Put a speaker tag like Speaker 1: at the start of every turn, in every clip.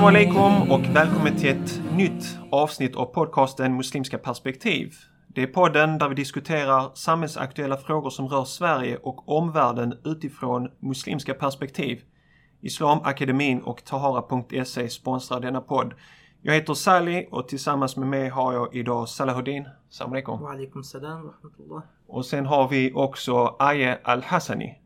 Speaker 1: Salam alaikum och välkommen till ett nytt avsnitt av podcasten Muslimska perspektiv. Det är podden där vi diskuterar samhällsaktuella frågor som rör Sverige och omvärlden utifrån muslimska perspektiv. Islamakademin och Tahara.se sponsrar denna podd. Jag heter Sally och tillsammans med mig har jag idag Salahuddin. Salam alaikum.
Speaker 2: Wa alaikum salam rahmatullah.
Speaker 1: Och sen har vi också Aye Al-Hassani.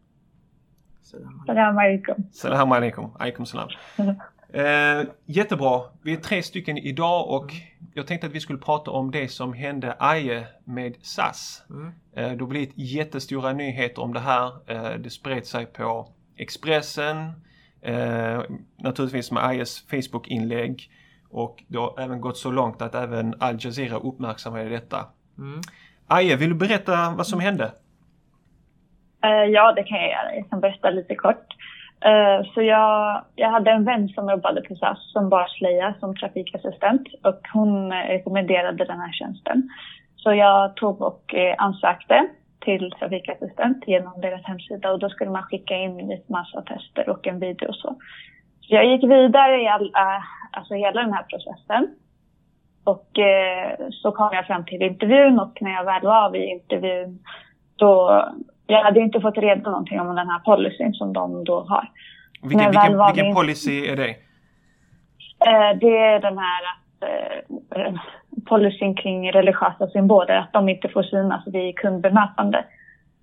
Speaker 2: Salam alaikum.
Speaker 3: Salam alaikum.
Speaker 1: Salam alaikum. Alaikum salam. Eh, jättebra. Vi är tre stycken idag och jag tänkte att vi skulle prata om det som hände Aje med SAS.
Speaker 2: Mm.
Speaker 1: Eh, det har blivit jättestora nyheter om det här. Eh, det spred sig på Expressen, eh, naturligtvis med Ajes Facebook-inlägg och det har även gått så långt att även Al Jazeera uppmärksammade detta.
Speaker 2: Mm.
Speaker 1: Aje, vill du berätta vad som hände?
Speaker 3: Eh, ja, det kan jag göra. Jag kan berätta lite kort. Eh, så jag, jag hade en vän som jobbade på SAS som bar slöja som trafikassistent och hon eh, rekommenderade den här tjänsten. Så jag tog och eh, ansökte till trafikassistent genom deras hemsida och då skulle man skicka in lite massa tester och en video och så. Så jag gick vidare i all, äh, alltså hela den här processen. Och eh, så kom jag fram till intervjun och när jag väl var vid intervjun då jag hade inte fått reda på någonting om den här policyn som de då har.
Speaker 1: Vilken, vilken, vilken
Speaker 3: vi-
Speaker 1: policy är det?
Speaker 3: Eh, det är den här att, eh, policyn kring religiösa symboler, att de inte får synas vid kundbemötande.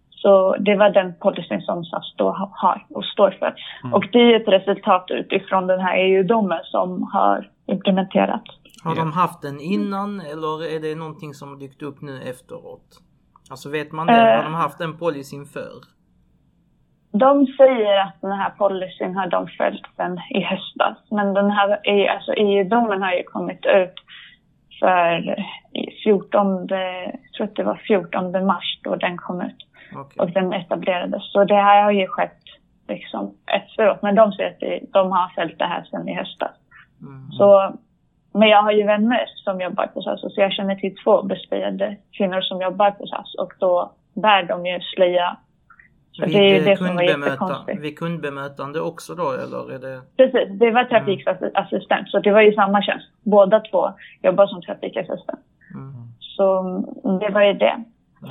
Speaker 3: Så det var den policyn som SAS då ha- har och står för.
Speaker 1: Mm.
Speaker 3: Och det är ett resultat utifrån den här EU-domen som har implementerats.
Speaker 2: Har de haft den innan eller är det någonting som dykt upp nu efteråt? Alltså vet man det?
Speaker 3: Eh.
Speaker 2: Har de haft den policyn förr?
Speaker 3: De säger att den här policyn har de följt sedan i höstas. Men den här alltså EU-domen har ju kommit ut för i 14, jag tror att det var 14 mars då den kom ut.
Speaker 2: Okej.
Speaker 3: och den etablerades. Så det här har ju skett liksom efteråt. Men de säger att de har följt det här sedan i höstas.
Speaker 2: Mm.
Speaker 3: Så, men jag har ju vänner som jobbar på SAS, så jag känner till två befriade kvinnor som jobbar på SAS och då bär de ju slöja. Så det är ju det som var jättekonstigt.
Speaker 2: vid kundbemötande också då eller är det?
Speaker 3: Precis, det var trafikassistent, så det var ju samma tjänst. Båda två jobbar som trafikassistent.
Speaker 2: Mm.
Speaker 3: Så mm, det var ju det.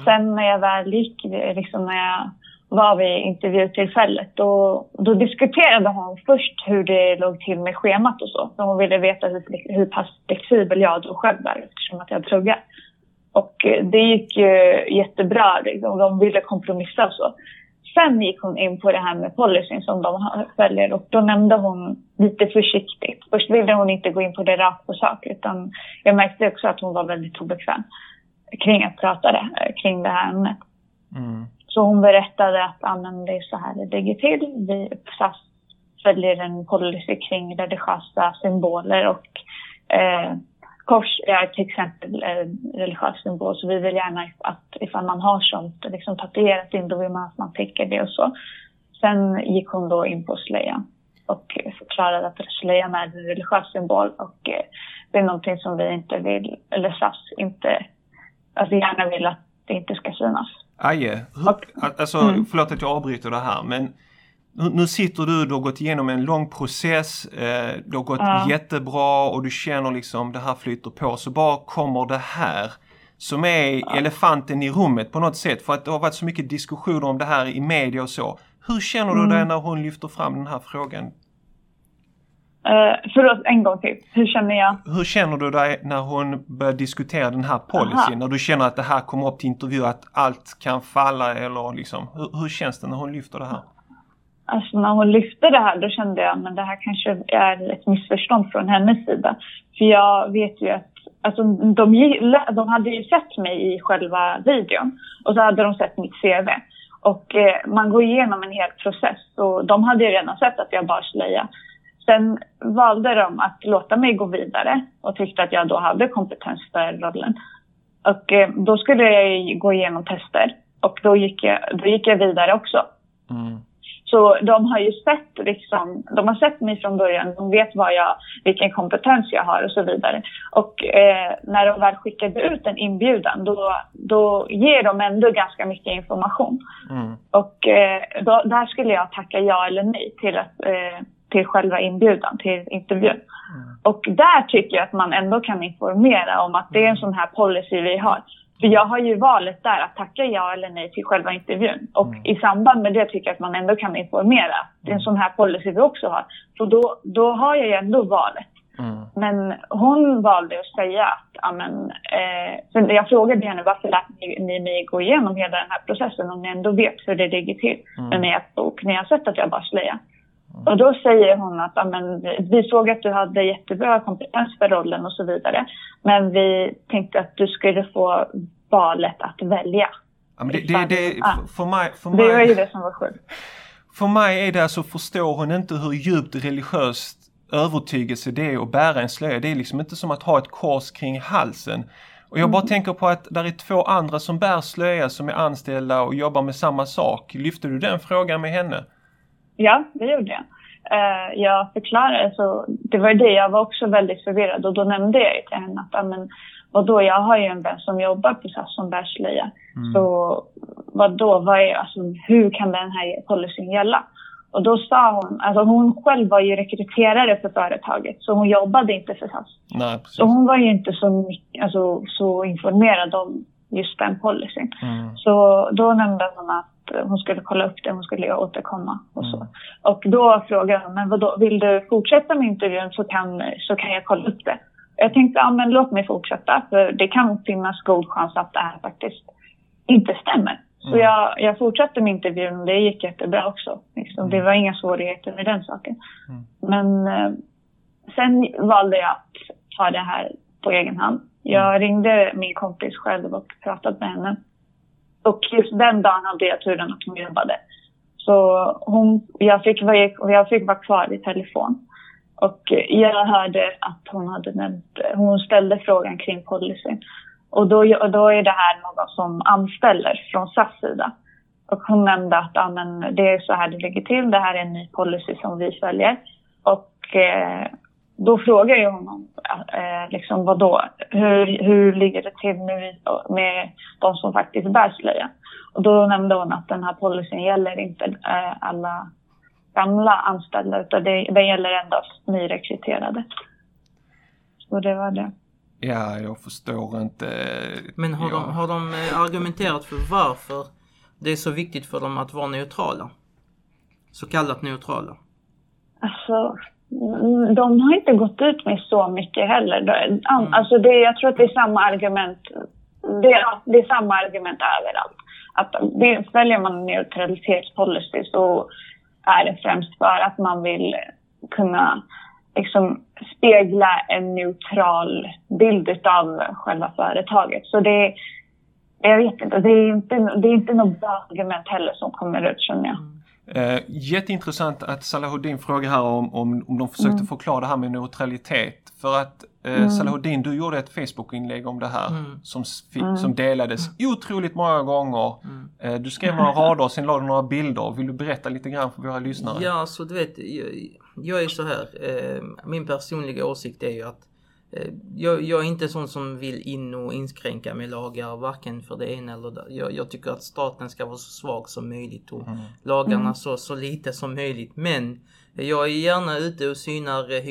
Speaker 3: Sen när jag väl gick, liksom när jag var vid intervjutillfället, då, då diskuterade hon först hur det låg till med schemat och så. För hon ville veta hur, hur pass flexibel jag då själv är eftersom att jag pluggar. Och eh, det gick ju jättebra, liksom. de ville kompromissa och så. Sen gick hon in på det här med policyn som de följer och då nämnde hon lite försiktigt. Först ville hon inte gå in på det rakt på sak utan jag märkte också att hon var väldigt obekväm kring att prata det, eh, kring det här ämnet.
Speaker 1: Mm.
Speaker 3: Så hon berättade att ah, men det är så här det ligger till. Vi SAS följer en policy kring religiösa symboler och eh, kors är till exempel en religiös symbol. Så vi vill gärna att ifall man har sånt liksom tatuerat in, då vill man att man täcker det och så. Sen gick hon då in på slöjan och förklarade att slöjan är en religiös symbol och eh, det är någonting som vi inte vill, eller SAS inte, alltså gärna vill att det inte ska synas.
Speaker 1: Aje, hur, alltså,
Speaker 3: Mm.
Speaker 1: förlåt att jag avbryter det här men nu, sitter du, du har gått igenom en lång process, eh, det har gått
Speaker 3: Ja.
Speaker 1: jättebra och du känner liksom det här flyter på. Så bara kommer det här som är elefanten i rummet på något sätt för att det har varit så mycket diskussioner om det här i media och så. Hur känner du
Speaker 3: Mm.
Speaker 1: dig när hon lyfter fram den här frågan?
Speaker 3: Uh, förlåt, en gång till. Hur känner jag?
Speaker 1: Hur känner du dig när hon börjar diskutera den här policyn?
Speaker 3: Aha.
Speaker 1: När du känner att det här kommer upp till intervju, att allt kan falla eller liksom, hur, hur känns det när hon lyfter det här?
Speaker 3: Alltså när hon lyfte det här då kände jag men det här kanske är ett missförstånd från hennes sida. För jag vet ju att alltså, de, de hade ju sett mig i själva videon och så hade de sett mitt CV. Och eh, man går igenom en hel process och de hade ju redan sett att jag bar slöja. Sen valde de att låta mig gå vidare och tyckte att jag då hade kompetens för rollen. Och eh, då skulle jag gå igenom tester och då gick jag, då gick jag vidare också.
Speaker 1: Mm.
Speaker 3: Så de har ju sett, liksom, de har sett mig från början, de vet vad jag, vilken kompetens jag har och så vidare. Och eh, när de väl skickade ut en inbjudan då, då ger de ändå ganska mycket information.
Speaker 1: Mm.
Speaker 3: Och eh, då, där skulle jag tacka ja eller nej till att, eh, till själva inbjudan till intervjun. Och där tycker jag att man ändå kan informera om att det är en sån här policy vi har. För jag har ju valet där att tacka ja eller nej till själva intervjun. Och i samband med det tycker jag att man ändå kan informera. Det är en sån här policy vi också har. För då, då har jag ju ändå valet.
Speaker 1: Mm.
Speaker 3: Men hon valde att säga att, amen, eh, för jag frågade henne varför lät ni, ni mig gå igenom hela den här processen om ni ändå vet hur det ligger till med min bok. Ni har sett att jag bara slöjar. Och då säger hon att amen, vi såg att du hade jättebra kompetens för rollen och så vidare. Men vi tänkte att du skulle få valet att välja.
Speaker 1: Ja, det, det, det, för, mig, för,
Speaker 3: Det var ju
Speaker 1: mig,
Speaker 3: det som var sjukt.
Speaker 1: för mig är det alltså, förstår hon inte hur djupt religiöst övertygelse det är att bära en slöja. Det är liksom inte som att ha ett kors kring halsen. Och jag bara tänker på att där är två andra som bär slöja som är anställda och jobbar med samma sak. Lyfte du den frågan med henne?
Speaker 3: Ja, det gjorde jag. Eh, jag förklarade, så det var det, jag var också väldigt förvirrad och då nämnde jag till henne att, vadå, jag har ju en vän som jobbar på SAS som bär slöja. Så vadå, vad är, alltså, hur kan den här policyn gälla? Och då sa hon, alltså hon själv var ju rekryterare för företaget så hon jobbade inte för SAS.
Speaker 1: Nej, precis.
Speaker 3: Så hon var ju inte så, alltså, så informerad om just den policyn.
Speaker 1: Mm.
Speaker 3: Så då nämnde hon att hon skulle kolla upp det, hon skulle återkomma och så. Och då frågade hon, men vadå, vill du fortsätta med intervjun så kan, så kan jag kolla upp det. Jag tänkte, ja men låt mig fortsätta för det kan finnas god chans att det här faktiskt inte stämmer. Så jag, jag fortsatte med intervjun och det gick jättebra också. Liksom. Det var inga svårigheter med den saken. Men eh, sen valde jag att ta det här på egen hand. Jag ringde min kompis själv och pratade med henne. Och just den dagen hade jag turen att hon jobbade. Så hon, jag, fick vara, jag fick vara kvar i telefon. Och jag hörde att hon hade nämnt, hon ställde frågan kring policyn. Och då, och då är det här någon som anställer från SAS sida. Och hon nämnde att ah, men det är så här det ligger till, det här är en ny policy som vi följer. Och eh, då frågar jag honom, eh, liksom vadå, hur, hur ligger det till nu med de som faktiskt bär slöja? Och då nämnde hon att den här policyn gäller inte eh, alla gamla anställda utan det, det gäller endast nyrekryterade. Så det var det.
Speaker 1: Ja, jag förstår inte.
Speaker 2: Men har,
Speaker 1: ja.
Speaker 2: de, har de eh, argumenterat för varför det är så viktigt för dem att vara neutrala? Så kallat neutrala.
Speaker 3: Alltså, de har inte gått ut med så mycket heller.
Speaker 2: Mm.
Speaker 3: Alltså det, jag tror att det är samma argument. Det, det är samma argument överallt. Att följer man neutralitetspolicy så är det främst för att man vill kunna liksom spegla en neutral bild av själva företaget. Så det, jag vet inte, det är inte, det är inte något bra argument heller som kommer ut känner jag.
Speaker 1: Eh, jätteintressant att Salahuddin frågar här om, om, om de försökte
Speaker 3: Mm.
Speaker 1: förklara det här med neutralitet. För att eh, Salahuddin, du gjorde ett Facebook-inlägg om det här
Speaker 2: Mm.
Speaker 1: som, fi- som delades otroligt många gånger.
Speaker 2: Mm.
Speaker 1: Eh, du skrev några rader och sen la du några bilder. Vill du berätta lite grann för våra lyssnare?
Speaker 2: Ja, så du vet, jag, jag är så här. Eh, min personliga åsikt är ju att jag, jag är inte sån som vill in och inskränka med lagar, varken för det ena eller det jag, jag tycker att staten ska vara så svag som möjligt och lagarna så, så lite som möjligt. Men jag är gärna ute och synar eh,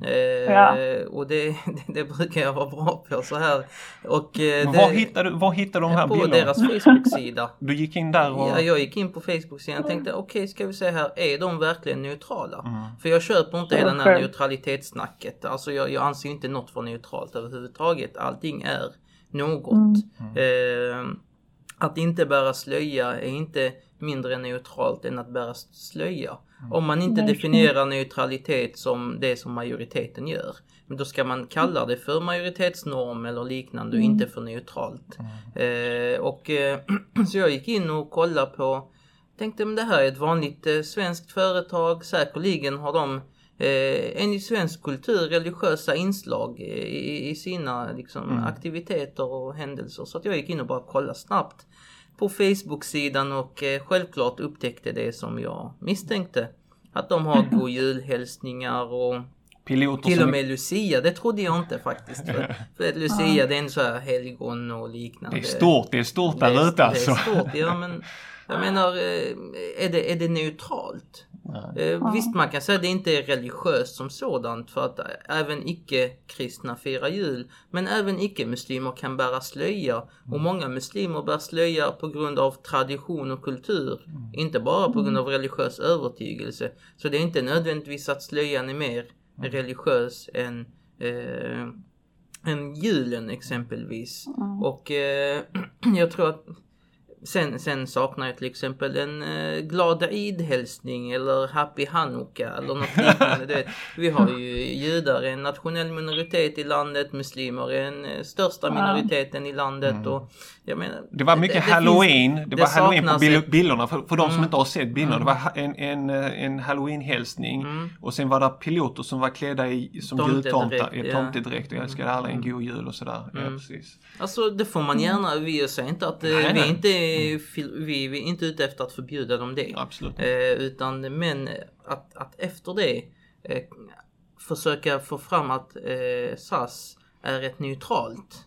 Speaker 2: hyckleri. Eh,
Speaker 3: Ja.
Speaker 2: Och det, det, det brukar jag vara bra på så här. Och eh, det,
Speaker 1: var, hittade, du- var hittade du de här
Speaker 2: på
Speaker 1: bilderna?
Speaker 2: deras Facebook-sida.
Speaker 1: Du gick in där och...
Speaker 2: Ja, jag gick in på Facebook-sidan och tänkte okej, ska vi se här, är de verkligen neutrala?
Speaker 1: Mm.
Speaker 2: För jag köper inte hela det här neutralitetssnacket. Alltså jag, jag anser inte något för neutralt överhuvudtaget. Allting är något. Eh, att inte bära slöja är inte mindre neutralt än att bära slöja. Om man inte definierar neutralitet som det som majoriteten gör. Men då ska man kalla det för majoritetsnorm eller liknande och inte för neutralt. Eh, och eh, så jag gick in och kollade på Tänkte men det här är ett vanligt eh, svenskt företag. Säkerligen har de eh, enligt svensk kultur religiösa inslag eh, i, i sina liksom, aktiviteter och händelser. Så att jag gick in och bara kollade snabbt på Facebook-sidan och eh, självklart upptäckte det som jag misstänkte. Att de har god julhälsningar och
Speaker 1: Piloter
Speaker 2: till och med Lucia, det trodde jag inte faktiskt. För, för att Lucia det är en så här helgon och liknande.
Speaker 1: Det är stort, det är stort där ute alltså.
Speaker 2: Det är stort, ja men jag menar, eh, är det, är det neutralt? Eh, visst man kan säga att det inte är religiöst som sådant för att även icke-kristna firar jul. Men även icke-muslimer kan bära slöja och många muslimer bär slöja på grund av tradition och kultur. Inte bara på grund av religiös övertygelse. Så det är inte nödvändigtvis att slöjan är mer religiös än eh, än julen exempelvis. Och eh, jag tror att Sen, sen saknar jag till exempel en eh, glad Eid-hälsning eller Happy Hanukka eller något liknande. det, vi har ju judar, en nationell minoritet i landet, muslimer är den eh, största minoriteten i landet.
Speaker 1: Mm.
Speaker 2: Och, jag menar,
Speaker 1: Det var mycket
Speaker 2: det- det
Speaker 1: halloween.
Speaker 2: finns-
Speaker 1: det
Speaker 2: det
Speaker 1: var halloween på bil- bilderna. För, för de som
Speaker 2: Mm.
Speaker 1: inte har sett bilderna. Det var ha- en, en, eh, en halloween-hälsning.
Speaker 2: Mm.
Speaker 1: Och sen var det piloter som var klädda i, som jultomtar. I tomtedräkt. Och jag önskade alla en
Speaker 2: Mm.
Speaker 1: god jul och sådär. Ja,
Speaker 2: Mm.
Speaker 1: precis.
Speaker 2: Alltså det får man gärna, vi säger inte att eh,
Speaker 1: Nej,
Speaker 2: vi,
Speaker 1: nej.
Speaker 2: är inte, fil- vi, vi är inte ute efter att förbjuda dem det.
Speaker 1: Absolut.
Speaker 2: Eh, utan men att, att efter det eh, försöka få fram att eh, SAS är ett neutralt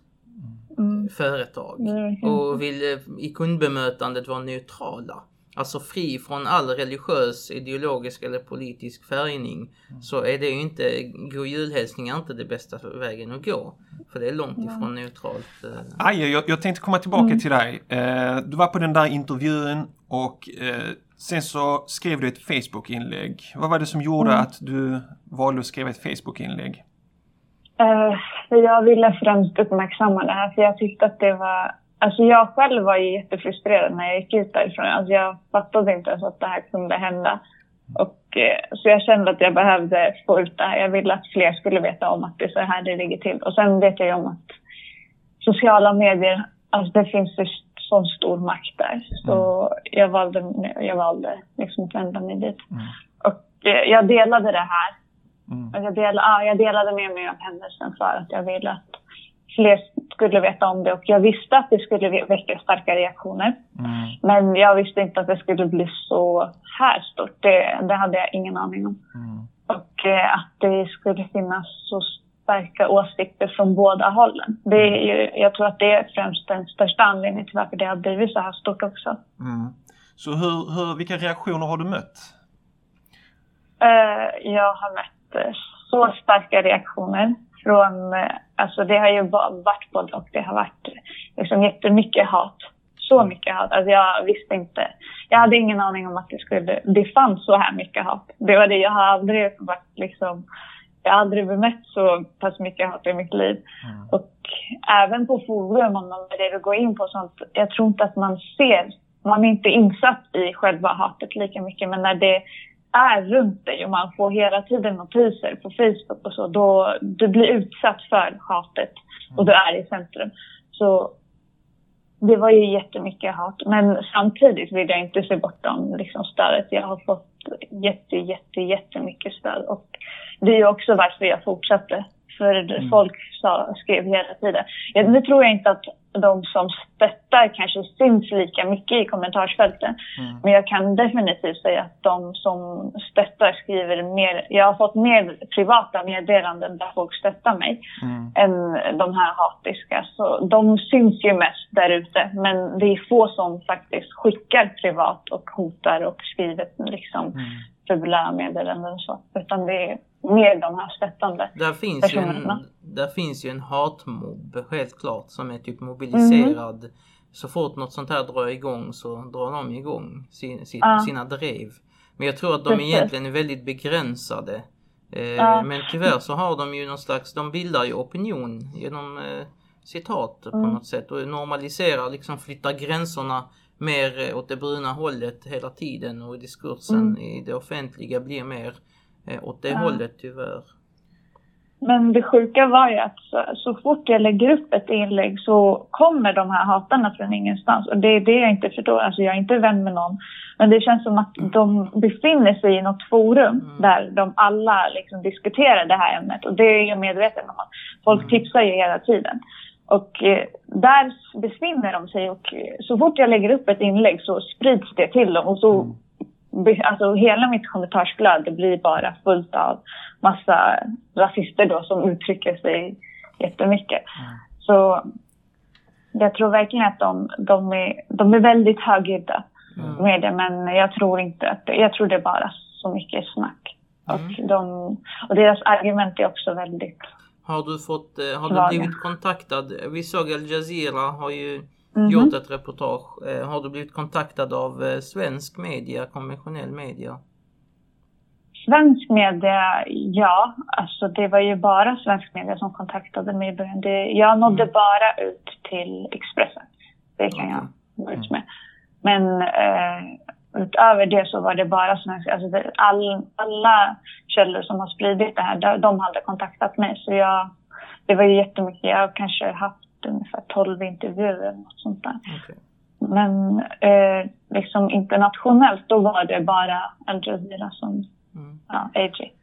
Speaker 3: Mm.
Speaker 2: företag
Speaker 3: Mm.
Speaker 2: och vill eh, i kundbemötandet vara neutrala. Alltså fri från all religiös, ideologisk eller politisk färgning. Så är det ju inte, god julhälsning är inte det bästa vägen att gå. För det är långt ifrån neutralt. eh.
Speaker 1: Aje, jag, jag tänkte komma tillbaka till dig. Eh, du var på den där intervjun och eh, sen så skrev du ett Facebook-inlägg. Vad var det som gjorde
Speaker 3: Mm.
Speaker 1: att du valde att skriva ett Facebook-inlägg?
Speaker 3: Jag ville främst uppmärksamma det här för jag tyckte att det var... Alltså jag själv var ju jättefrustrerad när jag gick ut därifrån. Alltså jag fattade inte ens att det här kunde hända. Och, så jag kände att jag behövde få ut det här. Jag ville att fler skulle veta om att det är så här det ligger till. Och sen vet jag ju om att sociala medier, alltså det finns ju sån stor makt där. Så jag valde, jag valde liksom att vända mig dit.
Speaker 1: Mm.
Speaker 3: Och eh, jag delade det här
Speaker 1: Mm.
Speaker 3: och Jag, del, ja, jag delade med mig av händelsen för att jag ville att fler skulle veta om det och jag visste att det skulle väcka starka reaktioner.
Speaker 1: Mm.
Speaker 3: Men jag visste inte att det skulle bli så här stort. Det, det hade jag ingen aning om.
Speaker 1: Mm.
Speaker 3: Och eh, att det skulle finnas så starka åsikter från båda hållen. Det är ju, jag tror att det är främst den största anledningen till varför det har blivit så här stort också.
Speaker 1: Mm. Så hur, hur, vilka reaktioner har du mött?
Speaker 3: Eh, jag har mött eh, så starka reaktioner från, eh, alltså det har ju va- varit både och. Det har varit liksom jättemycket hat. Så mycket hat. Alltså jag visste inte. Jag hade ingen aning om att det skulle, det fanns så här mycket hat. Det var det, jag har aldrig varit liksom, jag har aldrig bemött så pass mycket hat i mitt liv.
Speaker 1: Mm.
Speaker 3: Och även på forum, om man att gå in på sånt, jag tror inte att man ser, man är inte insatt i själva hatet lika mycket, men när det är runt dig och man får hela tiden notiser på Facebook och så, då du blir utsatt för hatet och du är i centrum. Så det var ju jättemycket hat, men samtidigt vill jag inte se bortom liksom stödet. Jag har fått jätte, jätte, jättemycket stöd och det är ju också varför jag fortsatte. För folk sa, skrev hela tiden. Ja, nu tror jag inte att de som stöttar kanske syns lika mycket i kommentarsfälten.
Speaker 1: Mm.
Speaker 3: Men jag kan definitivt säga att de som stöttar skriver mer. Jag har fått mer privata meddelanden där folk stöttar mig
Speaker 1: Mm.
Speaker 3: än de här hatiska. Så de syns ju mest där ute. Men det är få som faktiskt skickar privat och hotar och skriver liksom
Speaker 1: Mm.
Speaker 3: fula meddelanden och så. Utan det är mer de här stöttande.
Speaker 2: Där finns, ju en,
Speaker 3: personerna.
Speaker 2: där finns ju en hatmobb helt klart som är typ mobiliserad. Så fort något sånt här drar igång så drar de igång sin, sitt,
Speaker 3: Ja.
Speaker 2: sina drev. Men jag tror att de
Speaker 3: Precis.
Speaker 2: egentligen är väldigt begränsade. Eh,
Speaker 3: Ja.
Speaker 2: Men tyvärr så har de ju någon slags, de bildar ju opinion genom eh, citat på
Speaker 3: Mm.
Speaker 2: något sätt och normaliserar, liksom flyttar gränserna mer eh, åt det bruna hållet hela tiden och diskursen
Speaker 3: Mm.
Speaker 2: i det offentliga blir mer eh, åt det
Speaker 3: Ja.
Speaker 2: hållet tyvärr.
Speaker 3: Men det sjuka var ju att så, så fort jag lägger upp ett inlägg så kommer de här hatarna från ingenstans. Och det är det jag inte förstår. Alltså jag är inte vän med någon. Men det känns som att de befinner sig i något forum
Speaker 2: Mm.
Speaker 3: där de alla liksom diskuterar det här ämnet. Och det är jag medveten om. Folk
Speaker 2: Mm.
Speaker 3: tipsar ju hela tiden. Och eh, där befinner de sig och eh, så fort jag lägger upp ett inlägg så sprids det till dem. Och så be- alltså hela mitt kommentarsflöde blir bara fullt av massa rasister då som uttrycker sig jättemycket. Så jag tror verkligen att de, de, är, de är väldigt högljudda
Speaker 2: Mm.
Speaker 3: med det, men jag tror inte att det, jag tror det är bara så mycket snack. Mm. Och, de, och deras argument är också väldigt
Speaker 2: Har du fått, eh, har du blivit kontaktad? Vi såg Al Jazeera har ju mm -hmm. gjort ett reportage. Eh, har du blivit kontaktad av eh, svensk media, konventionell media?
Speaker 3: Svensk media, ja. Alltså det var ju bara svensk media som kontaktade mig i början. jag nådde mm. bara ut till Expressen. Det kan okay. jag gå ut med. Men eh, utöver det så var det bara svenska. Alltså all, alla källor som har spridit det här, de hade kontaktat mig. Så jag, det var ju jättemycket. Jag har kanske haft ungefär 12 intervjuer eller något sånt där. Okay. Men eh, liksom internationellt, då var det bara Al Jazeera som, mm. ja, AG,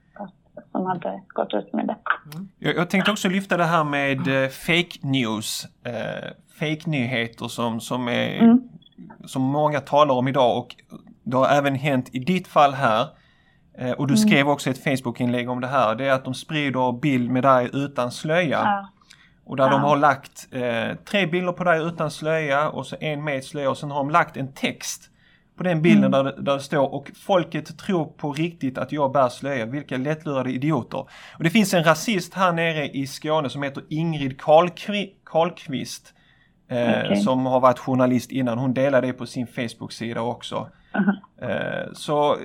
Speaker 3: som hade gått ut med det.
Speaker 1: Mm. Jag, jag, tänkte också lyfta det här med eh, fake news. Eh, fake nyheter som, som är mm som många talar om idag och det har även hänt i ditt fall här. Eh, och du mm. skrev också ett Facebook-inlägg om det här. Det är att de sprider bild med dig utan slöja. Ja. Och där ja. de har lagt eh, tre bilder på dig utan slöja och så en med slöja och sen har de lagt en text på den bilden mm. där, där det står och folket tror på riktigt att jag bär slöja. Vilka lättlurade idioter. Och det finns en rasist här nere i Skåne som heter Ingrid Karlqvist eh, okay. som har varit journalist innan. Hon delar det på sin Facebook-sida också. Uh -huh. eh, så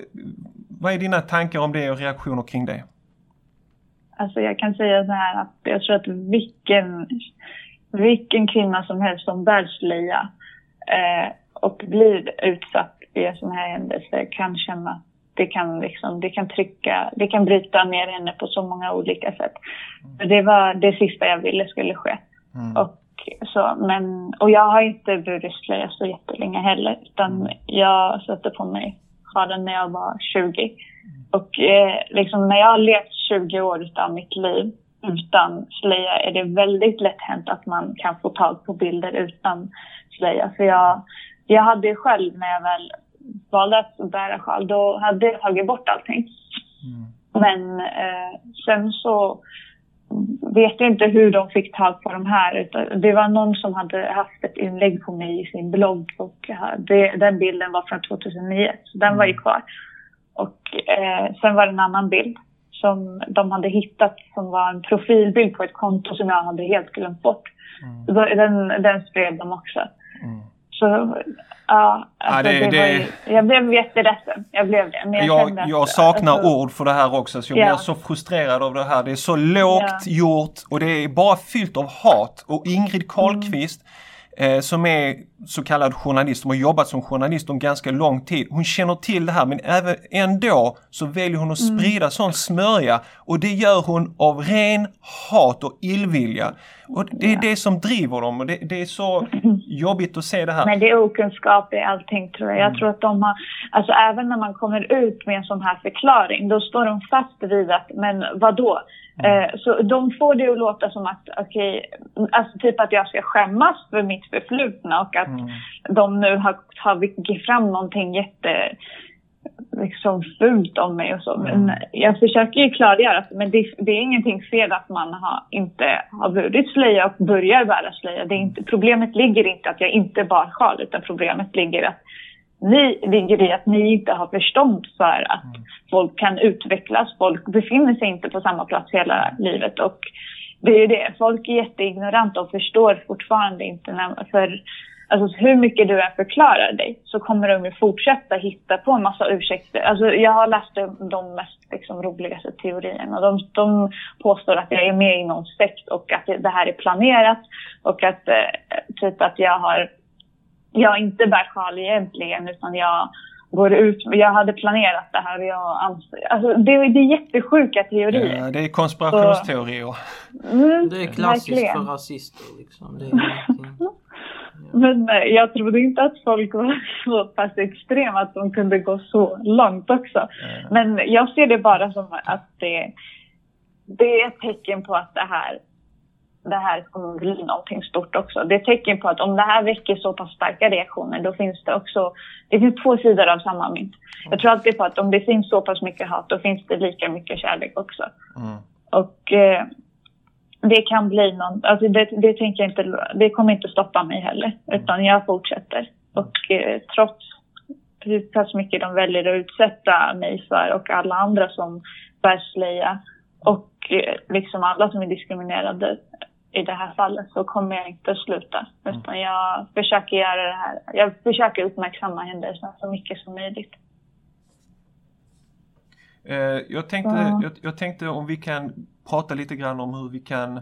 Speaker 1: vad är dina tankar om det och reaktioner kring det?
Speaker 3: Alltså jag kan säga så här att jag tror att vilken, vilken kvinna som helst som bär slöja eh, och blir utsatt i sådana här händelser kan känna att det kan, liksom, det kan trycka, det kan bryta ner henne på så många olika sätt. Mm. Det var det sista jag ville skulle ske. Mm. Och så, men, och jag har inte burit slöja så jättelänge heller. Utan mm. jag satte på mig sjalen när jag var 20. Och eh, liksom när jag har levt 20 år av mitt liv utan slöja är det väldigt lätt hänt att man kan få tag på bilder utan slöja. För jag, jag hade själv när jag väl valde att bära sjal, då hade jag tagit bort allting. Mm. Men eh, sen så vet inte hur de fick tag på de här. Det var någon som hade haft ett inlägg på mig i sin blogg och det, den bilden var från 2009, så den var ju mm. kvar. Och eh, sen var det en annan bild som de hade hittat som var en profilbild på ett konto som jag hade helt glömt bort. Mm. Den, den spred de också. Mm. Så Ja, alltså ja det, det, det... Ju, jag blev jätteledsen. Jag blev det. Men
Speaker 1: jag, jag, jag saknar alltså, ord för det här också. Så jag ja. blir så frustrerad av det här. Det är så lågt ja. gjort och det är bara fyllt av hat. Och Ingrid Carlqvist mm eh, som är så kallad journalist, som har jobbat som journalist om ganska lång tid. Hon känner till det här men även ändå så väljer hon att mm. sprida mm. sån smörja och det gör hon av ren hat och illvilja. Och det är ja. det som driver dem och det, det, är så jobbigt att se det här.
Speaker 3: Men det är okunskap i allting tror jag. Jag mm. tror att de har, alltså även när man kommer ut med en sån här förklaring, då står de fast vid att, men vad då? Mm. Eh, så de får det att låta som att, okej, okay, alltså typ att jag ska skämmas för mitt förflutna och att mm. de nu har tagit fram någonting jätte liksom fult om mig och så. Mm. Men jag försöker ju klargöra att men det, det, är ingenting fel att man har, inte har burit slöja och börjar bära slöja. Det är inte, problemet ligger inte att jag inte bar sjal utan problemet ligger att ni ligger i att ni inte har förstånd för att mm. folk kan utvecklas. Folk befinner sig inte på samma plats hela livet och det är ju det. Folk är jätteignoranta och förstår fortfarande inte. För alltså, hur mycket du än förklarar dig så kommer de ju fortsätta hitta på en massa ursäkter. Alltså, jag har läst de mest liksom, roligaste teorierna. De, de påstår att jag är med i någon sekt och att det här är planerat och att eh, typ att jag har jag inte bär sjal egentligen utan jag går ut. Jag hade planerat det här och jag anser, alltså det, det är jättesjuka teorier.
Speaker 1: Ja, det är konspirationsteorier.
Speaker 2: Mm, det är klassiskt verkligen. för rasister liksom. Det är
Speaker 3: Men eh, jag trodde inte att folk var så pass extrema att de kunde gå så långt också. Men jag ser det bara som att det, det är ett tecken på att det här det här kommer bli någonting stort också. Det är ett tecken på att om det här väcker så pass starka reaktioner, då finns det också, det finns två sidor av samma mynt. Jag tror alltid på att om det finns så pass mycket hat, då finns det lika mycket kärlek också. Mm. Och eh, det kan bli någon, alltså det, det tänker jag inte, det kommer inte stoppa mig heller, utan jag fortsätter. Och eh, trots hur pass mycket de väljer att utsätta mig för och alla andra som bär slöja och eh, liksom alla som är diskriminerade i det här fallet så kommer jag inte att sluta.
Speaker 1: Mm.
Speaker 3: Utan jag försöker göra det här. Jag försöker uppmärksamma händelserna så mycket som möjligt.
Speaker 1: Eh, jag, tänkte,
Speaker 3: Ja.
Speaker 1: jag, jag tänkte om vi kan prata lite grann om hur vi kan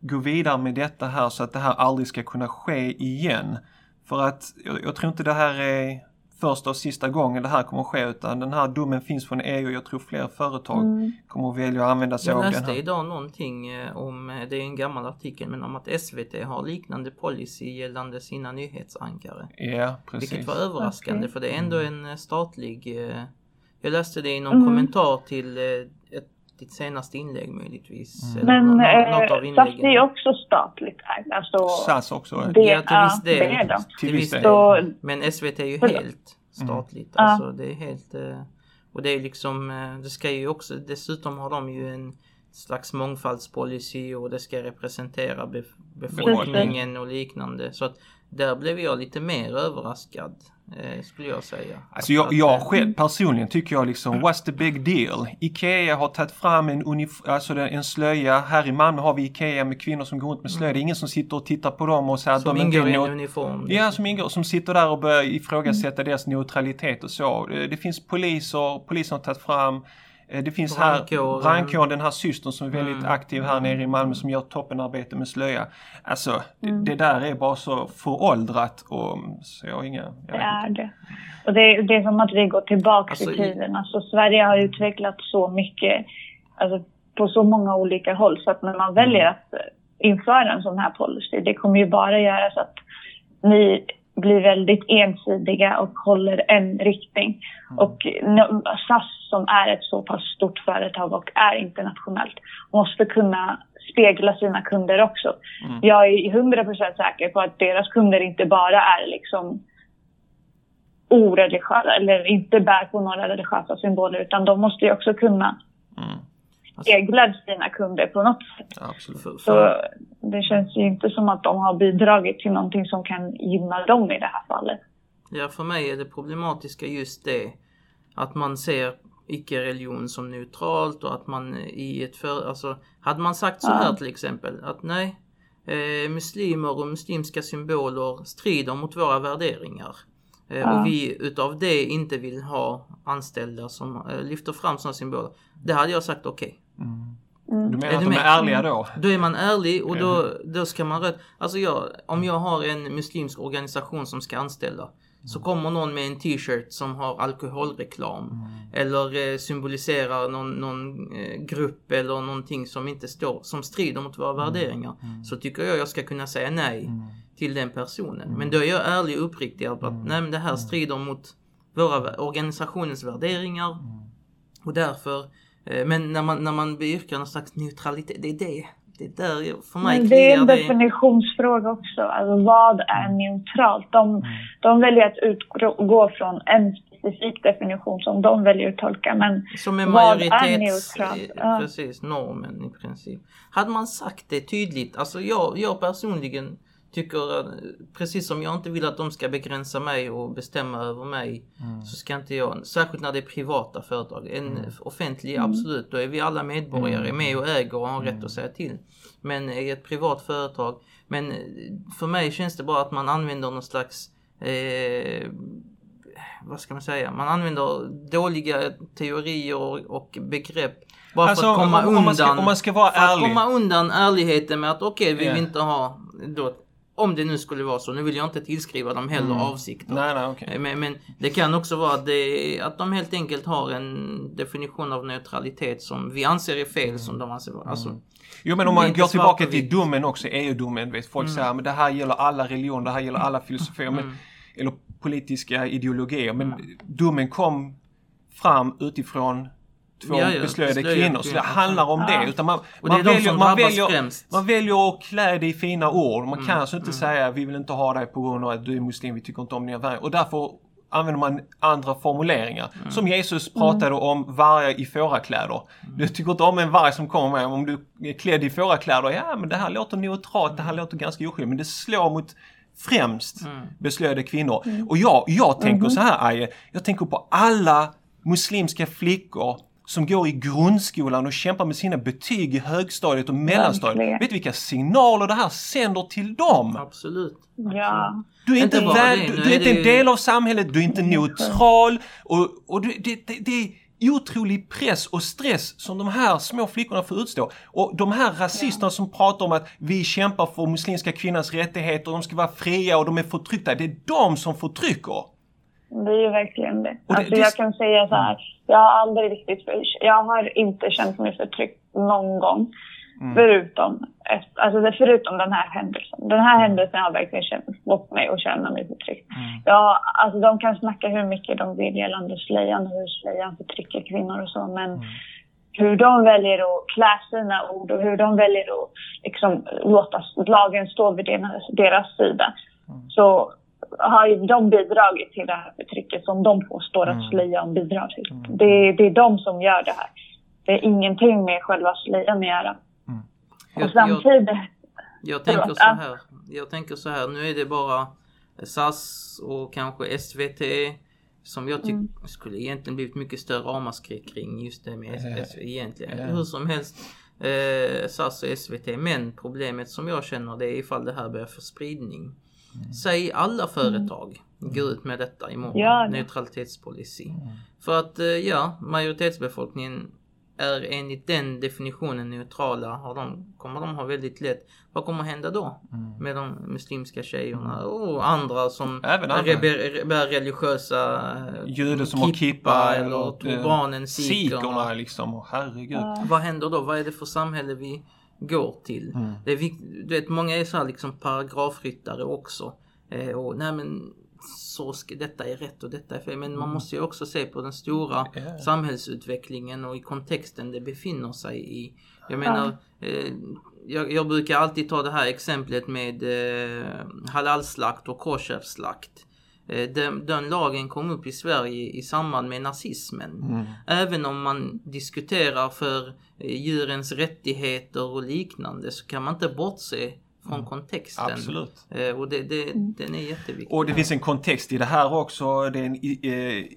Speaker 1: gå vidare med detta här så att det här aldrig ska kunna ske igen. För att jag, jag tror inte det här är första och sista gången det här kommer att ske utan den här domen finns från EU och jag tror fler företag
Speaker 3: Mm.
Speaker 1: kommer att välja att använda sig
Speaker 2: Jag
Speaker 1: av den
Speaker 2: läste
Speaker 1: här.
Speaker 2: idag någonting eh, om, eh, det är en gammal artikel, men om att SVT har liknande policy gällande sina nyhetsankare.
Speaker 1: Ja, precis.
Speaker 2: Vilket var överraskande
Speaker 3: Okej.
Speaker 2: för det är ändå en eh, statlig... Jag läste det i någon
Speaker 3: Mm.
Speaker 2: kommentar till eh, ett, ditt senaste inlägg möjligtvis.
Speaker 1: Mm.
Speaker 3: Men eh,
Speaker 2: något av
Speaker 3: SAS är ju också statligt ägt. Alltså,
Speaker 1: SAS också.
Speaker 3: det,
Speaker 2: Ja, till viss del.
Speaker 3: det är de.
Speaker 1: Till viss del.
Speaker 3: Så,
Speaker 2: Men SVT är ju
Speaker 3: Förlåt.
Speaker 2: helt statligt.
Speaker 3: Ja.
Speaker 2: Alltså det är helt... eh, Och det är liksom, det ska ju också, dessutom har de ju en slags mångfaldspolicy och det ska representera bef- befolkningen och liknande. Så att där blev jag lite mer överraskad, eh, skulle jag säga.
Speaker 1: Alltså jag, jag
Speaker 2: eh,
Speaker 1: själv personligen tycker jag liksom, what's the big deal? Ikea har tagit fram en, unif- alltså en slöja. Här i Malmö har vi Ikea med kvinnor som går runt med slöja. Det är ingen som sitter och tittar på dem och säger att de
Speaker 2: ingår i en uniform.
Speaker 1: Ja, som ingår, som sitter där och börjar ifrågasätta deras neutralitet och så. Det, finns poliser, polisen har tagit fram det finns här
Speaker 2: Brandkåren.
Speaker 1: brandkåren, den här systern som är väldigt
Speaker 2: Mm.
Speaker 1: aktiv här nere i Malmö som gör toppenarbete med slöja. Alltså,
Speaker 3: Mm.
Speaker 1: det, det där är bara så föråldrat och så jag inga... Jag
Speaker 3: det är
Speaker 1: inte.
Speaker 3: det. Och det, är- det är som att vi går tillbaka
Speaker 2: Alltså,
Speaker 3: i tiden. Alltså, Sverige har utvecklat så mycket alltså, på så många olika håll så att när man väljer att eh, införa en sån här policy, det kommer ju bara göra så att ni blir väldigt ensidiga och håller en riktning. Och n- SAS som är ett så pass stort företag och är internationellt måste kunna spegla sina kunder också.
Speaker 1: Mm.
Speaker 3: Jag är 100% säker på att deras kunder inte bara är liksom oreligiösa eller inte bär på några religiösa symboler utan de måste ju också kunna
Speaker 1: Mm.
Speaker 3: Spegla sina kunder på något sätt.
Speaker 1: Absolut.
Speaker 2: För,
Speaker 3: Så det känns ju inte som att de har bidragit till någonting som kan gynna dem i det här fallet.
Speaker 2: ja, för mig är det problematiska just det. Att man ser icke-religion som neutralt och att man i ett för... Alltså, hade man sagt så
Speaker 3: Ja.
Speaker 2: här till exempel att nej, eh, muslimer och muslimska symboler strider mot våra värderingar. Eh,
Speaker 3: Ja.
Speaker 2: Och vi utav det inte vill ha anställda som eh, lyfter fram sådana symboler. Det hade jag sagt okej.
Speaker 1: Mm.
Speaker 3: Mm.
Speaker 1: Du menar
Speaker 2: Är
Speaker 1: att
Speaker 2: du
Speaker 1: de är ärliga då?
Speaker 2: Då är man ärlig och då, då ska man rätt. Alltså jag, om jag har en muslimsk organisation som ska anställa. Så kommer någon med en t-shirt som har alkoholreklam. Eller eh, symboliserar någon, någon eh, grupp eller någonting som inte står, som strider mot våra värderingar. Så tycker jag jag ska kunna säga nej till den personen. Men då är jag ärlig och uppriktig att nej men det här strider mot våra organisationens värderingar. Och därför, eh, men när man, när man beyrkar någon slags neutralitet, det är det. Det är där, jag- för mig
Speaker 3: Men det är en
Speaker 2: det.
Speaker 3: definitionsfråga också. Alltså vad är neutralt? De, de väljer att utgå från en specifik definition som de väljer att tolka. Men
Speaker 2: Som är
Speaker 3: vad är
Speaker 2: majoritets,
Speaker 3: neutralt?
Speaker 2: eh,
Speaker 3: Ja.
Speaker 2: precis, normen i princip. Hade man sagt det tydligt, alltså jag, jag personligen tycker, att, precis som jag inte vill att de ska begränsa mig och bestämma över mig, så ska inte jag, särskilt när det är privata företag, en offentlig absolut, då är vi alla medborgare med och äger och har rätt att säga till. Men i ett privat företag, men eh, för mig känns det bara att man använder någon slags eh, vad ska man säga, man använder dåliga teorier och, begrepp bara
Speaker 1: Alltså,
Speaker 2: för att komma
Speaker 1: om- om
Speaker 2: undan.
Speaker 1: man ska- om man ska vara ärlig.
Speaker 2: komma undan ärligheten med att okej, vi
Speaker 1: Ja.
Speaker 2: vill inte ha då, om det nu skulle vara så, nu vill jag inte tillskriva dem heller
Speaker 1: Mm.
Speaker 2: avsikter.
Speaker 1: Nej, nej, okej.
Speaker 2: Men, men det kan också vara att, det, att de helt enkelt har en definition av neutralitet som vi anser är fel, som de anser vara. Alltså,
Speaker 1: Jo men om man går tillbaka till domen också, EU-domen, vet folk säger men det här gäller alla religioner, det här gäller alla filosofier, men, eller politiska ideologier. Men domen kom fram utifrån två
Speaker 2: Ja, ja,
Speaker 1: beslöjade
Speaker 2: beslöjade
Speaker 1: kvinnor. Så det
Speaker 2: kvinnor.
Speaker 1: handlar om
Speaker 3: Ja.
Speaker 1: det. Utan man,
Speaker 2: Och det är
Speaker 1: man,
Speaker 2: de
Speaker 1: väljer,
Speaker 2: som
Speaker 1: man, väljer,
Speaker 2: främst.
Speaker 1: man väljer att klä det i fina ord. Man
Speaker 2: Mm,
Speaker 1: kan alltså inte säga vi vill inte ha dig på grund av att du är muslim, vi tycker inte om dina värderingar. Och därför använder man andra formuleringar.
Speaker 2: Mm.
Speaker 1: Som Jesus pratade om vargar i fårakläder. Du tycker inte om en varg som kommer med, om du är klädd i fårakläder, ja men det här låter neutralt, det här låter ganska oskyldigt. Men det slår mot främst
Speaker 2: Mm.
Speaker 1: beslöjade kvinnor. Och jag, jag tänker så här Aje, jag tänker på alla muslimska flickor som går i grundskolan och kämpar med sina betyg i högstadiet och mellanstadiet.
Speaker 3: Verkligen.
Speaker 1: Vet du vilka signaler det här sänder till dem?
Speaker 2: Absolut.
Speaker 3: Ja.
Speaker 1: Du är inte,
Speaker 2: Inte
Speaker 1: väl,
Speaker 2: det,
Speaker 1: du, du är inte en del av samhället, du är inte neutral och, och du, det, det, det är otrolig press och stress som de här små flickorna får utstå. Och de här rasisterna som pratar om att vi kämpar för muslimska kvinnans rättigheter, de ska vara fria och de är förtryckta. Det är de som förtrycker.
Speaker 3: Det är ju verkligen det.
Speaker 1: Det-
Speaker 3: alltså,
Speaker 1: det-
Speaker 3: jag kan säga så här. Jag har aldrig riktigt för, Jag har inte känt mig förtryckt någon gång.
Speaker 1: Mm.
Speaker 3: Förutom, alltså, förutom den här händelsen. Den här händelsen har verkligen känt, fått mig att känna mig förtryckt.
Speaker 1: Mm.
Speaker 3: Ja, alltså, de kan snacka hur mycket de vill gällande slöjan och hur slöjan förtrycker kvinnor och så. Men
Speaker 1: Mm.
Speaker 3: hur de väljer att klä sina ord och hur de väljer att liksom, låta lagen stå vid deras, deras sida.
Speaker 1: Mm.
Speaker 3: Så har ju de bidragit till det här förtrycket som de påstår
Speaker 1: Mm.
Speaker 3: att slöjan bidrar till. Det, det är de som gör det här. Det är ingenting med själva slöjan att göra.
Speaker 2: Jag,
Speaker 3: Och
Speaker 2: jag,
Speaker 3: samtidigt...
Speaker 2: jag tänker
Speaker 3: Förlåt,
Speaker 2: så här. Jag tänker så här. Nu är det bara SAS och kanske SVT som jag tycker
Speaker 3: Mm.
Speaker 2: skulle egentligen blivit mycket större ramaskri kring just det med
Speaker 1: Eh,
Speaker 2: SVT egentligen. Hur som helst. Eh, SAS och SVT. Men problemet som jag känner det är ifall det här börjar få spridning.
Speaker 1: Mm.
Speaker 2: Säg alla företag går ut med detta imorgon.
Speaker 3: Ja, det.
Speaker 2: Neutralitetspolicy.
Speaker 1: Mm.
Speaker 2: För att eh, ja, majoritetsbefolkningen är enligt den definitionen neutrala. Har de, kommer de ha väldigt lätt. Vad kommer hända då? Med de muslimska tjejerna och andra som
Speaker 1: Även andra.
Speaker 2: rebe- bär religiösa eh,
Speaker 1: Judar som har kippa
Speaker 2: eller turbanen, sikherna.
Speaker 1: sikerna liksom. Och herregud.
Speaker 2: Vad händer då? Vad är det för samhälle vi går till?
Speaker 1: Mm.
Speaker 2: Det är du vet, många är så här liksom paragrafryttare också. Eh, och nej men så ska, detta är rätt och detta är fel. Men man måste ju också se på den stora
Speaker 1: Mm. Ja.
Speaker 2: samhällsutvecklingen och i kontexten det befinner sig i. Jag menar, eh, jag, jag brukar alltid ta det här exemplet med eh, halalslakt och kosherslakt. Eh, Den, den lagen kom upp i Sverige i samband med nazismen.
Speaker 1: Mm.
Speaker 2: Även om man diskuterar för eh, djurens rättigheter och liknande så kan man inte bortse från kontexten.
Speaker 1: Mm. Absolut.
Speaker 2: Eh, Och det, det, den är jätteviktig.
Speaker 1: Och det finns en kontext i det här också. Det är en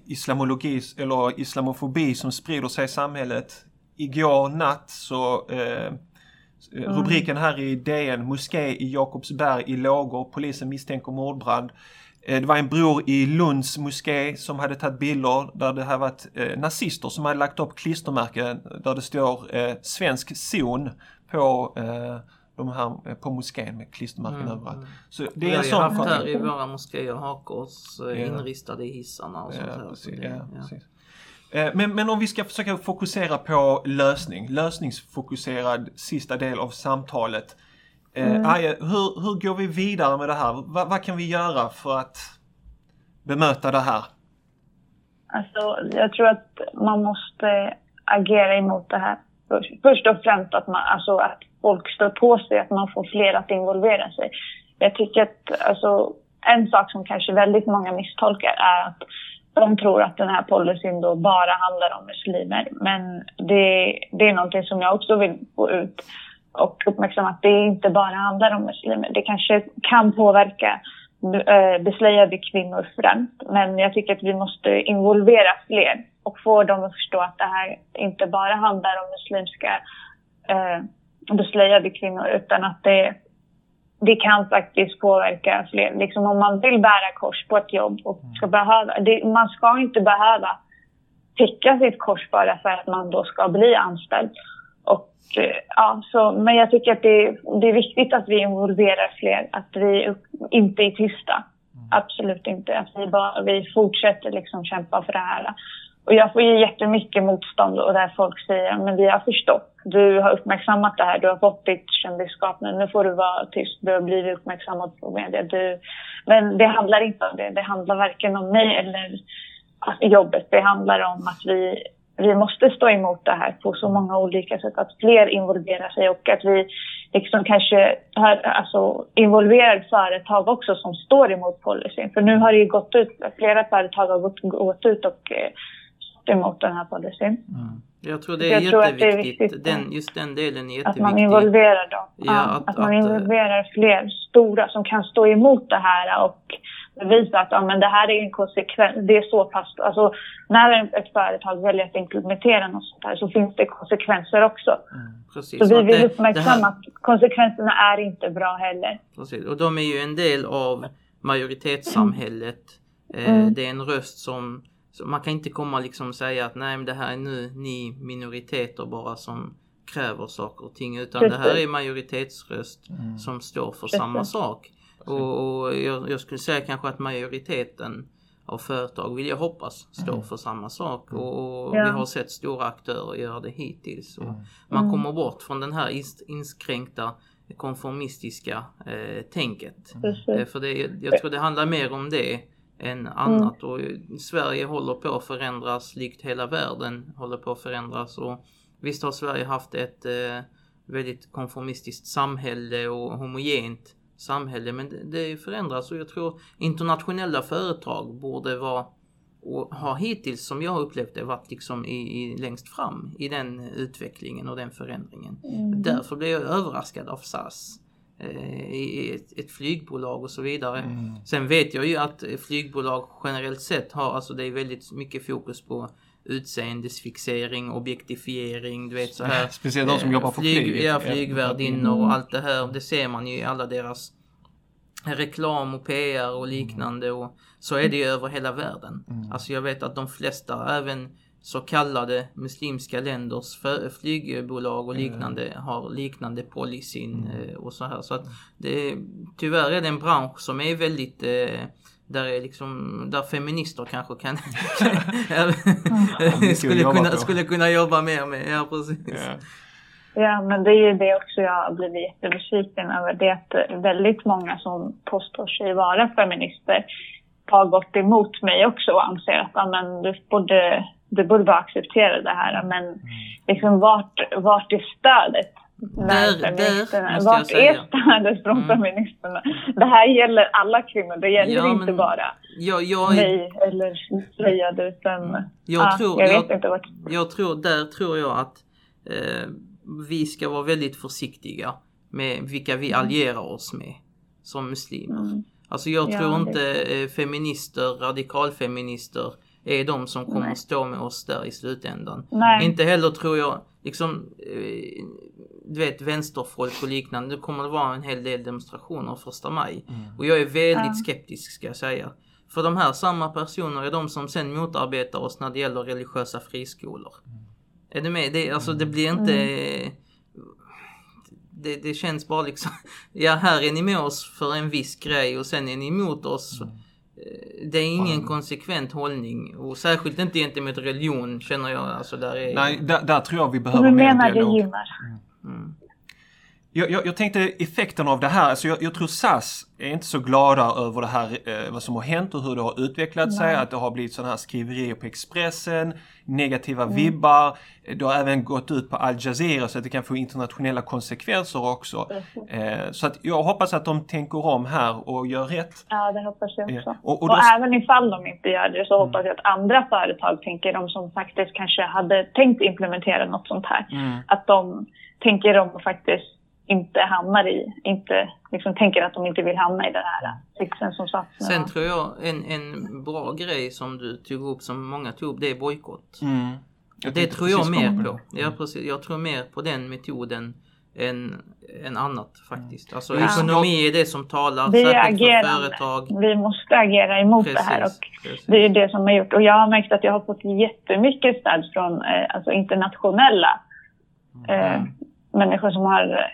Speaker 1: islamologi eller islamofobi som sprider sig i samhället. Igår natt så eh, rubriken här i DN Moské i Jakobsberg i lågor. Polisen misstänker mordbrand. Eh, Det var en bror i Lunds moské som hade tagit bilder där det hade varit eh, nazister som hade lagt upp klistermärken där det står eh, svensk zon på eh, de här på moskén med klistermärken
Speaker 2: Mm,
Speaker 1: överallt.
Speaker 2: mm.
Speaker 1: Så det är en sån
Speaker 2: haft här i våra moskéer hakkors
Speaker 1: Ja.
Speaker 2: inristade i hissarna och sånt
Speaker 1: Ja,
Speaker 2: här. Så
Speaker 1: precis.
Speaker 2: det-
Speaker 1: Ja,
Speaker 2: ja.
Speaker 1: precis. Men, men om vi ska försöka fokusera på lösning, lösningsfokuserad sista del av samtalet. Eh, Aje, hur, hur går vi vidare med det här? Va, vad kan vi göra för att bemöta det här?
Speaker 3: Alltså, jag tror att man måste agera emot det här. Först, först och främst att, man, alltså, att folk står på sig, att man får fler att involvera sig. Jag tycker att alltså, en sak som kanske väldigt många misstolkar är att de tror att den här policyn då bara handlar om muslimer. Men det, det är någonting som jag också vill få ut och uppmärksamma att det inte bara handlar om muslimer. Det kanske kan påverka eh, beslöjade kvinnor främst. Men jag tycker att vi måste involvera fler och få dem att förstå att det här inte bara handlar om muslimska eh, beslöjade kvinnor utan att det, det kan faktiskt påverka fler. Liksom om man vill bära kors på ett jobb och ska behöva, det, man ska inte behöva täcka sitt kors bara för att man då ska bli anställd. Och, eh, ja, så, men jag tycker att det, det är viktigt att vi involverar fler, att vi inte är tysta. Absolut inte. Att vi, bara, vi fortsätter liksom kämpa för det här. Och jag får ju jättemycket motstånd och där folk säger men vi har förstått. Du har uppmärksammat det här, du har fått ditt kändisskap nu, nu får du vara tyst. Du har blivit uppmärksammad på media. Du... Men det handlar inte om det. Det handlar varken om mig eller jobbet. Det handlar om att vi, vi måste stå emot det här på så många olika sätt. Att fler involverar sig och att vi liksom kanske har alltså, involverar företag också som står emot policyn. För nu har det ju gått ut, flera företag har gått, gått ut och eh, bort emot den här policyn.
Speaker 2: Mm. Jag tror det är jag jätteviktigt. Det är viktigt, den, just den delen är jätteviktig.
Speaker 3: Att man involverar dem. Ja, att, att, man involverar fler stora som kan stå emot det här och bevisa att ja, men det här är en konsekvens. Det är så pass... Alltså, när ett företag väljer att implementera något sånt här så finns det konsekvenser också. Mm, precis. Så vi vill uppmärksamma att konsekvenserna är inte bra heller.
Speaker 2: Precis. Och de är ju en del av majoritetssamhället. Mm. Eh, det är en röst som så man kan inte komma liksom och säga att nej men det här är nu ni minoriteter bara som kräver saker och ting utan Precis. det här är majoritetsröst mm. som står för Precis. samma sak. Och, och jag, jag, skulle säga kanske att majoriteten av företag vill jag hoppas står mm. för samma sak mm. och, och ja. vi har sett stora aktörer göra det hittills. Och mm. Man mm. kommer bort från den här inskränkta konformistiska eh, tänket. Eh, för det, jag tror det handlar mer om det än annat. Mm. Och Sverige håller på att förändras likt hela världen håller på att förändras. Och visst har Sverige haft ett eh, väldigt konformistiskt samhälle och homogent samhälle men det, det förändras och jag tror internationella företag borde vara och har hittills som jag har upplevt det varit liksom i, i längst fram i den utvecklingen och den förändringen. Mm. Därför blev jag överraskad av SAS Eh, i ett, ett, flygbolag och så vidare. Mm. Sen vet jag ju att flygbolag generellt sett har, alltså det är väldigt mycket fokus på utseendesfixering, objektifiering, du vet så här.
Speaker 1: Speciellt de som eh, jobbar på flyg. flyget.
Speaker 2: Ja, flygvärdinnor och allt det här. Det ser man ju i alla deras reklam och PR och liknande och så är det ju över hela världen. Mm. Alltså jag vet att de flesta, även så kallade muslimska länders flygbolag och liknande mm. har liknande policyn mm. Eh, och så här. Så att det, tyvärr är det en bransch som är väldigt eh, där, är liksom, där feminister kanske kan skulle, kunna, skulle kunna jobba mer med. Ja, precis. Yeah.
Speaker 3: Ja, men det är ju det också jag har blivit jättebesviken över. Det att väldigt många som påstår sig vara feminister har gått emot mig också och anser att amen, du borde det borde bara acceptera det här. Men mm. liksom vart, vart är stödet?
Speaker 2: Där, där
Speaker 3: vart är stödet från mm. feministerna? Det här gäller alla kvinnor. Det gäller ja, inte bara
Speaker 2: jag, jag,
Speaker 3: mig eller slöjade utan...
Speaker 2: Jag, ah, tror, jag, vet inte vart... jag tror, där tror jag att eh, vi ska vara väldigt försiktiga med vilka vi mm. allierar oss med som muslimer. Mm. Alltså jag tror ja, inte eh, feminister, radikalfeminister är de som kommer Nej. stå med oss där i slutändan. Nej. Inte heller tror jag, liksom, eh, du vet vänsterfolk och liknande. Det kommer att vara en hel del demonstrationer första maj. Mm. Och jag är väldigt ja. skeptisk ska jag säga. För de här samma personer är de som sen motarbetar oss när det gäller religiösa friskolor. Mm. Är du med? Det, alltså det blir inte... Mm. Det, det, känns bara liksom, ja här är ni med oss för en viss grej och sen är ni emot oss mm. Det är ingen Fan. konsekvent hållning och särskilt inte gentemot religion känner jag. Alltså där är...
Speaker 1: Nej, där, där tror jag vi behöver mer
Speaker 3: dialog. Du menar det gymmar?
Speaker 1: Jag, jag, jag, tänkte effekten av det här, alltså jag, jag, tror SAS är inte så glada över det här, eh, vad som har hänt och hur det har utvecklat Nej. sig. Att det har blivit sådana här skriverier på Expressen, negativa mm. vibbar. Det har även gått ut på Al Jazeera så att det kan få internationella konsekvenser också. Eh, så att jag hoppas att de tänker om här och gör rätt.
Speaker 3: Ja, det hoppas jag också. Eh, och, och, då... och, även ifall de inte gör det så mm. hoppas jag att andra företag tänker, de som faktiskt kanske hade tänkt implementera något sånt här, mm. att de tänker om och faktiskt inte hamnar i, inte liksom tänker att de inte vill hamna i den här sitsen som SAS
Speaker 2: Sen tror jag en, en bra grej som du tog upp, som många tog upp, det är bojkott. Mm. Det tror jag mer på. Ja, precis. Jag tror mer på den metoden än, än annat faktiskt. Alltså ja. ekonomi är det som talar,
Speaker 3: vi särskilt för företag. Vi måste agera emot precis, det här och precis. det är det som har gjort. Och jag har märkt att jag har fått jättemycket stöd från eh, alltså internationella mm. eh, människor som har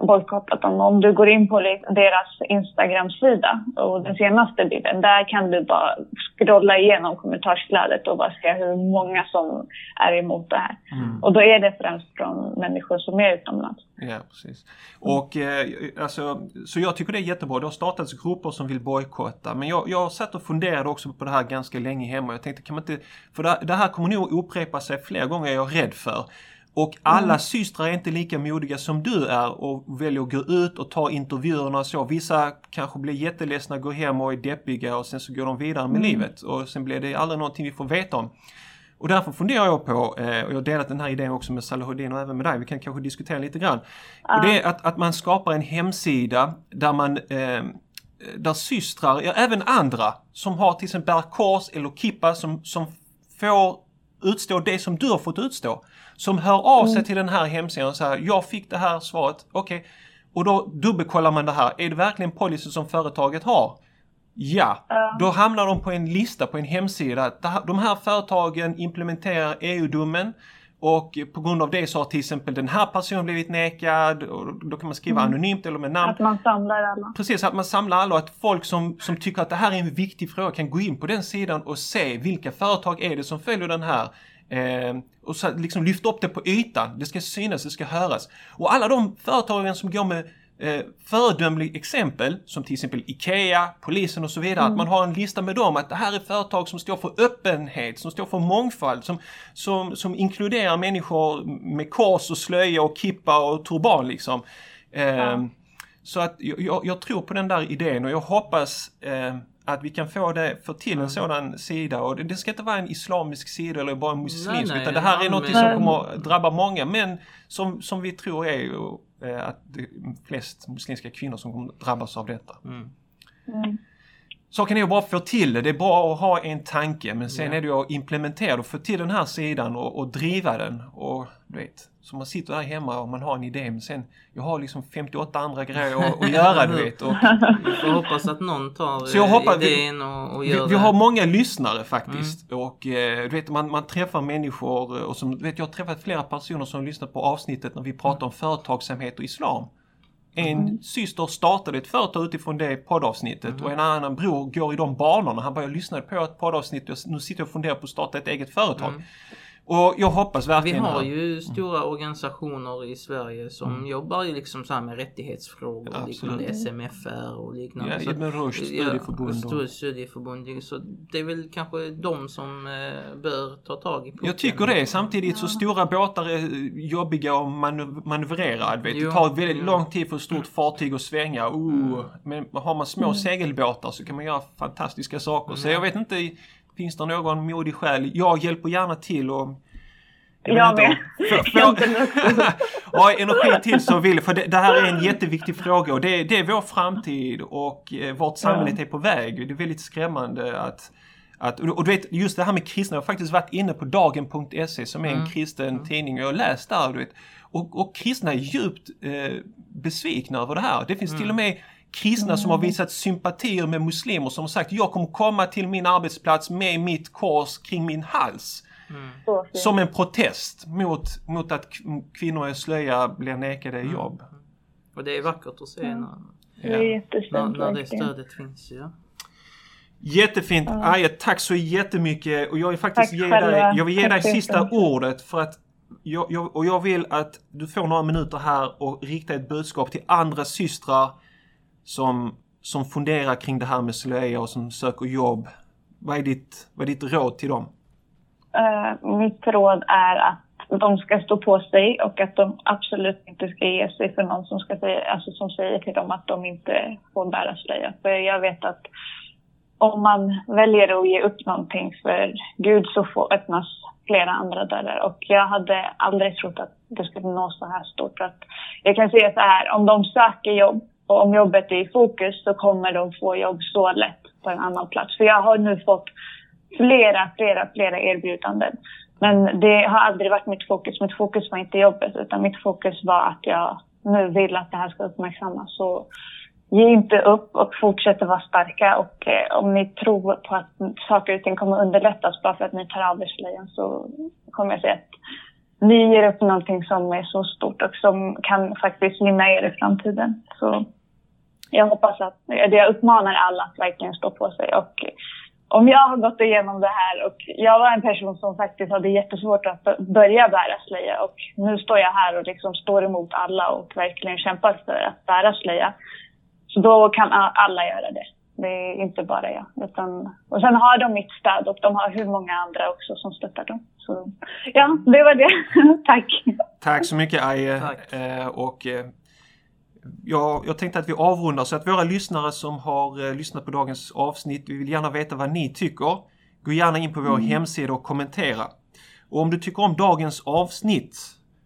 Speaker 3: bojkottat dem. Om du går in på deras Instagram-sida och den senaste bilden, där kan du bara scrolla igenom kommentarsflödet och bara se hur många som är emot det här. Mm. Och då är det främst från människor som är utomlands.
Speaker 1: Ja, precis. Och eh, alltså, så jag tycker det är jättebra. Det har startats grupper som vill bojkotta. Men jag, jag satt och funderade också på det här ganska länge hemma. Jag tänkte, kan man inte... För det, det här kommer nog upprepa sig fler gånger, är jag rädd för. Och alla mm. systrar är inte lika modiga som du är och väljer att gå ut och ta intervjuerna och så. Vissa kanske blir jätteledsna, går hem och är deppiga och sen så går de vidare med mm. livet och sen blir det aldrig någonting vi får veta om. Och därför funderar jag på, eh, och jag har delat den här idén också med Salahuddin och även med dig, vi kan kanske diskutera lite grann. Och det är att, att man skapar en hemsida där man eh, där systrar, ja, även andra som har till exempel bär kors eller kippa som, som får utstå det som du har fått utstå. Som hör av sig mm. till den här hemsidan och säger jag fick det här svaret, okej. Okay. Och då dubbelkollar man det här. Är det verkligen policy som företaget har? Ja, då hamnar de på en lista på en hemsida. De här företagen implementerar EU-domen och på grund av det så har till exempel den här personen blivit nekad. Och då kan man skriva mm. anonymt eller med namn.
Speaker 3: Att man samlar alla.
Speaker 1: Precis, att man samlar alla och att folk som, som tycker att det här är en viktig fråga kan gå in på den sidan och se vilka företag är det som följer den här Eh, och så liksom lyfta upp det på ytan. Det ska synas, det ska höras. Och alla de företagen som går med eh, föredömliga exempel som till exempel IKEA, polisen och så vidare. Mm. Att man har en lista med dem att det här är företag som står för öppenhet, som står för mångfald, som, som, som inkluderar människor med kors och slöja och kippa och turban liksom. Eh, ja. Så att jag, jag, tror på den där idén och jag hoppas eh, att vi kan få det, få till en mm. sådan sida och det, det, ska inte vara en islamisk sida eller bara en muslimsk nej, nej, utan det här är något som kommer drabba många men som, som vi tror är eh, att det är flest muslimska kvinnor som kommer drabbas av detta. Mm. Mm. Saken är att bara få till det. Det är bra att ha en tanke men sen ja. är det ju att implementera och få till den här sidan och, och driva den. Och du vet, så man sitter där hemma och man har en idé men sen, jag har liksom 58 andra grejer att, att göra du vet. Och,
Speaker 2: jag får hoppas att någon tar så jag hoppas, idén och, och gör
Speaker 1: vi, det. Vi har många lyssnare faktiskt mm. och eh, du vet man, man träffar människor och som, vet, jag har träffat flera personer som lyssnat på avsnittet när vi pratar mm. om företagsamhet och islam. En mm. syster startade ett företag utifrån det poddavsnittet mm. och en annan bror går i de banorna. Han bara, jag lyssnade på ett poddavsnitt och nu sitter jag och funderar på att starta ett eget företag. Mm. Och jag hoppas verkligen...
Speaker 2: Vi har ju mm. stora mm. organisationer i Sverige som mm. jobbar ju liksom så med rättighetsfrågor. Absolut. Liknande SMFR och liknande.
Speaker 1: Ja, Ibn Rushd studieförbund.
Speaker 2: Ja, studieförbund. Så det är väl kanske de som eh, bör ta tag i
Speaker 1: pucken. Jag tycker det. Samtidigt så stora båtar är jobbiga att manövrera. Vet. Det tar väldigt jo. lång tid för ett stort fartyg att svänga. Uh, mm. Men har man små mm. segelbåtar så kan man göra fantastiska saker. Så jag vet inte Finns det någon modig själ? Jag hjälper gärna till och
Speaker 3: jag, jag med.
Speaker 1: ja, energi till så vill för det, det, här är en jätteviktig fråga och det, det är vår framtid och eh, vårt samhälle är på väg. Det är väldigt skrämmande att att, och du vet, just det här med kristna, jag har faktiskt varit inne på dagen.se som är en mm. kristen mm. tidning och jag har läst där. Du vet, och, och kristna är djupt eh, besvikna över det här. Det finns mm. till och med kristna som har mm. visat sympatier med muslimer som har sagt jag kommer komma till min arbetsplats med mitt kors kring min hals. Mm. Som en protest mot, mot att kvinnor i slöja blir nekade mm. jobb.
Speaker 2: Och det är vackert att se när,
Speaker 3: ja.
Speaker 2: när, när det stödet finns. Ja.
Speaker 1: Jättefint! Ja. Aja, tack så jättemycket! Och jag vill faktiskt ge dig, jag vill ge dig sista ordet för att jag, jag, och jag vill att du får några minuter här och rikta ett budskap till andra systrar som, som funderar kring det här med slöja och som söker jobb. Vad är ditt, vad är ditt råd till dem?
Speaker 3: Uh, mitt råd är att de ska stå på sig och att de absolut inte ska ge sig för någon som, ska säga, alltså som säger till dem att de inte får bära slöja. För jag vet att om man väljer att ge upp någonting för Gud så får öppnas flera andra dörrar. Och jag hade aldrig trott att det skulle nå så här stort. Att jag kan säga så här, om de söker jobb och om jobbet är i fokus så kommer de få jobb så lätt på en annan plats. För jag har nu fått flera, flera, flera erbjudanden. Men det har aldrig varit mitt fokus. Mitt fokus var inte jobbet utan mitt fokus var att jag nu vill att det här ska uppmärksammas. Så ge inte upp och fortsätt att vara starka. Och eh, om ni tror på att saker och ting kommer underlättas bara för att ni tar av er slöjan så kommer jag säga att ni ger upp någonting som är så stort och som kan faktiskt gynna er i framtiden. Så jag hoppas att, jag uppmanar alla att verkligen stå på sig. Och om jag har gått igenom det här och jag var en person som faktiskt hade jättesvårt att börja bära slöja och nu står jag här och liksom står emot alla och verkligen kämpar för att bära slöja. Så då kan alla göra det. Det är inte bara jag. Utan, och sen har de mitt stöd och de har hur många andra också som stöttar dem. Så ja, det var det. Tack!
Speaker 1: Tack så mycket Aje. Eh, och eh, jag, jag tänkte att vi avrundar så att våra lyssnare som har eh, lyssnat på dagens avsnitt, vi vill gärna veta vad ni tycker. Gå gärna in på vår mm. hemsida och kommentera. Och om du tycker om dagens avsnitt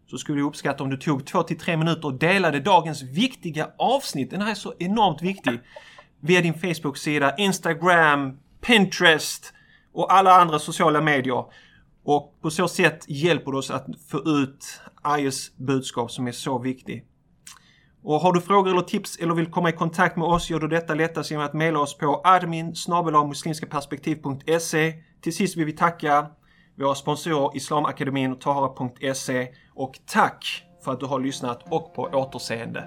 Speaker 1: så skulle jag uppskatta om du tog 2-3 minuter och delade dagens viktiga avsnitt. Den här är så enormt viktig. Via din Facebook-sida, Instagram, Pinterest och alla andra sociala medier. Och på så sätt hjälper du oss att få ut IOS budskap som är så viktig. Och har du frågor eller tips eller vill komma i kontakt med oss gör du detta lättast genom att mejla oss på admin muslimskaperspektiv.se. Till sist vill vi tacka våra sponsorer Islamakademin och Tahara.se och tack för att du har lyssnat och på återseende.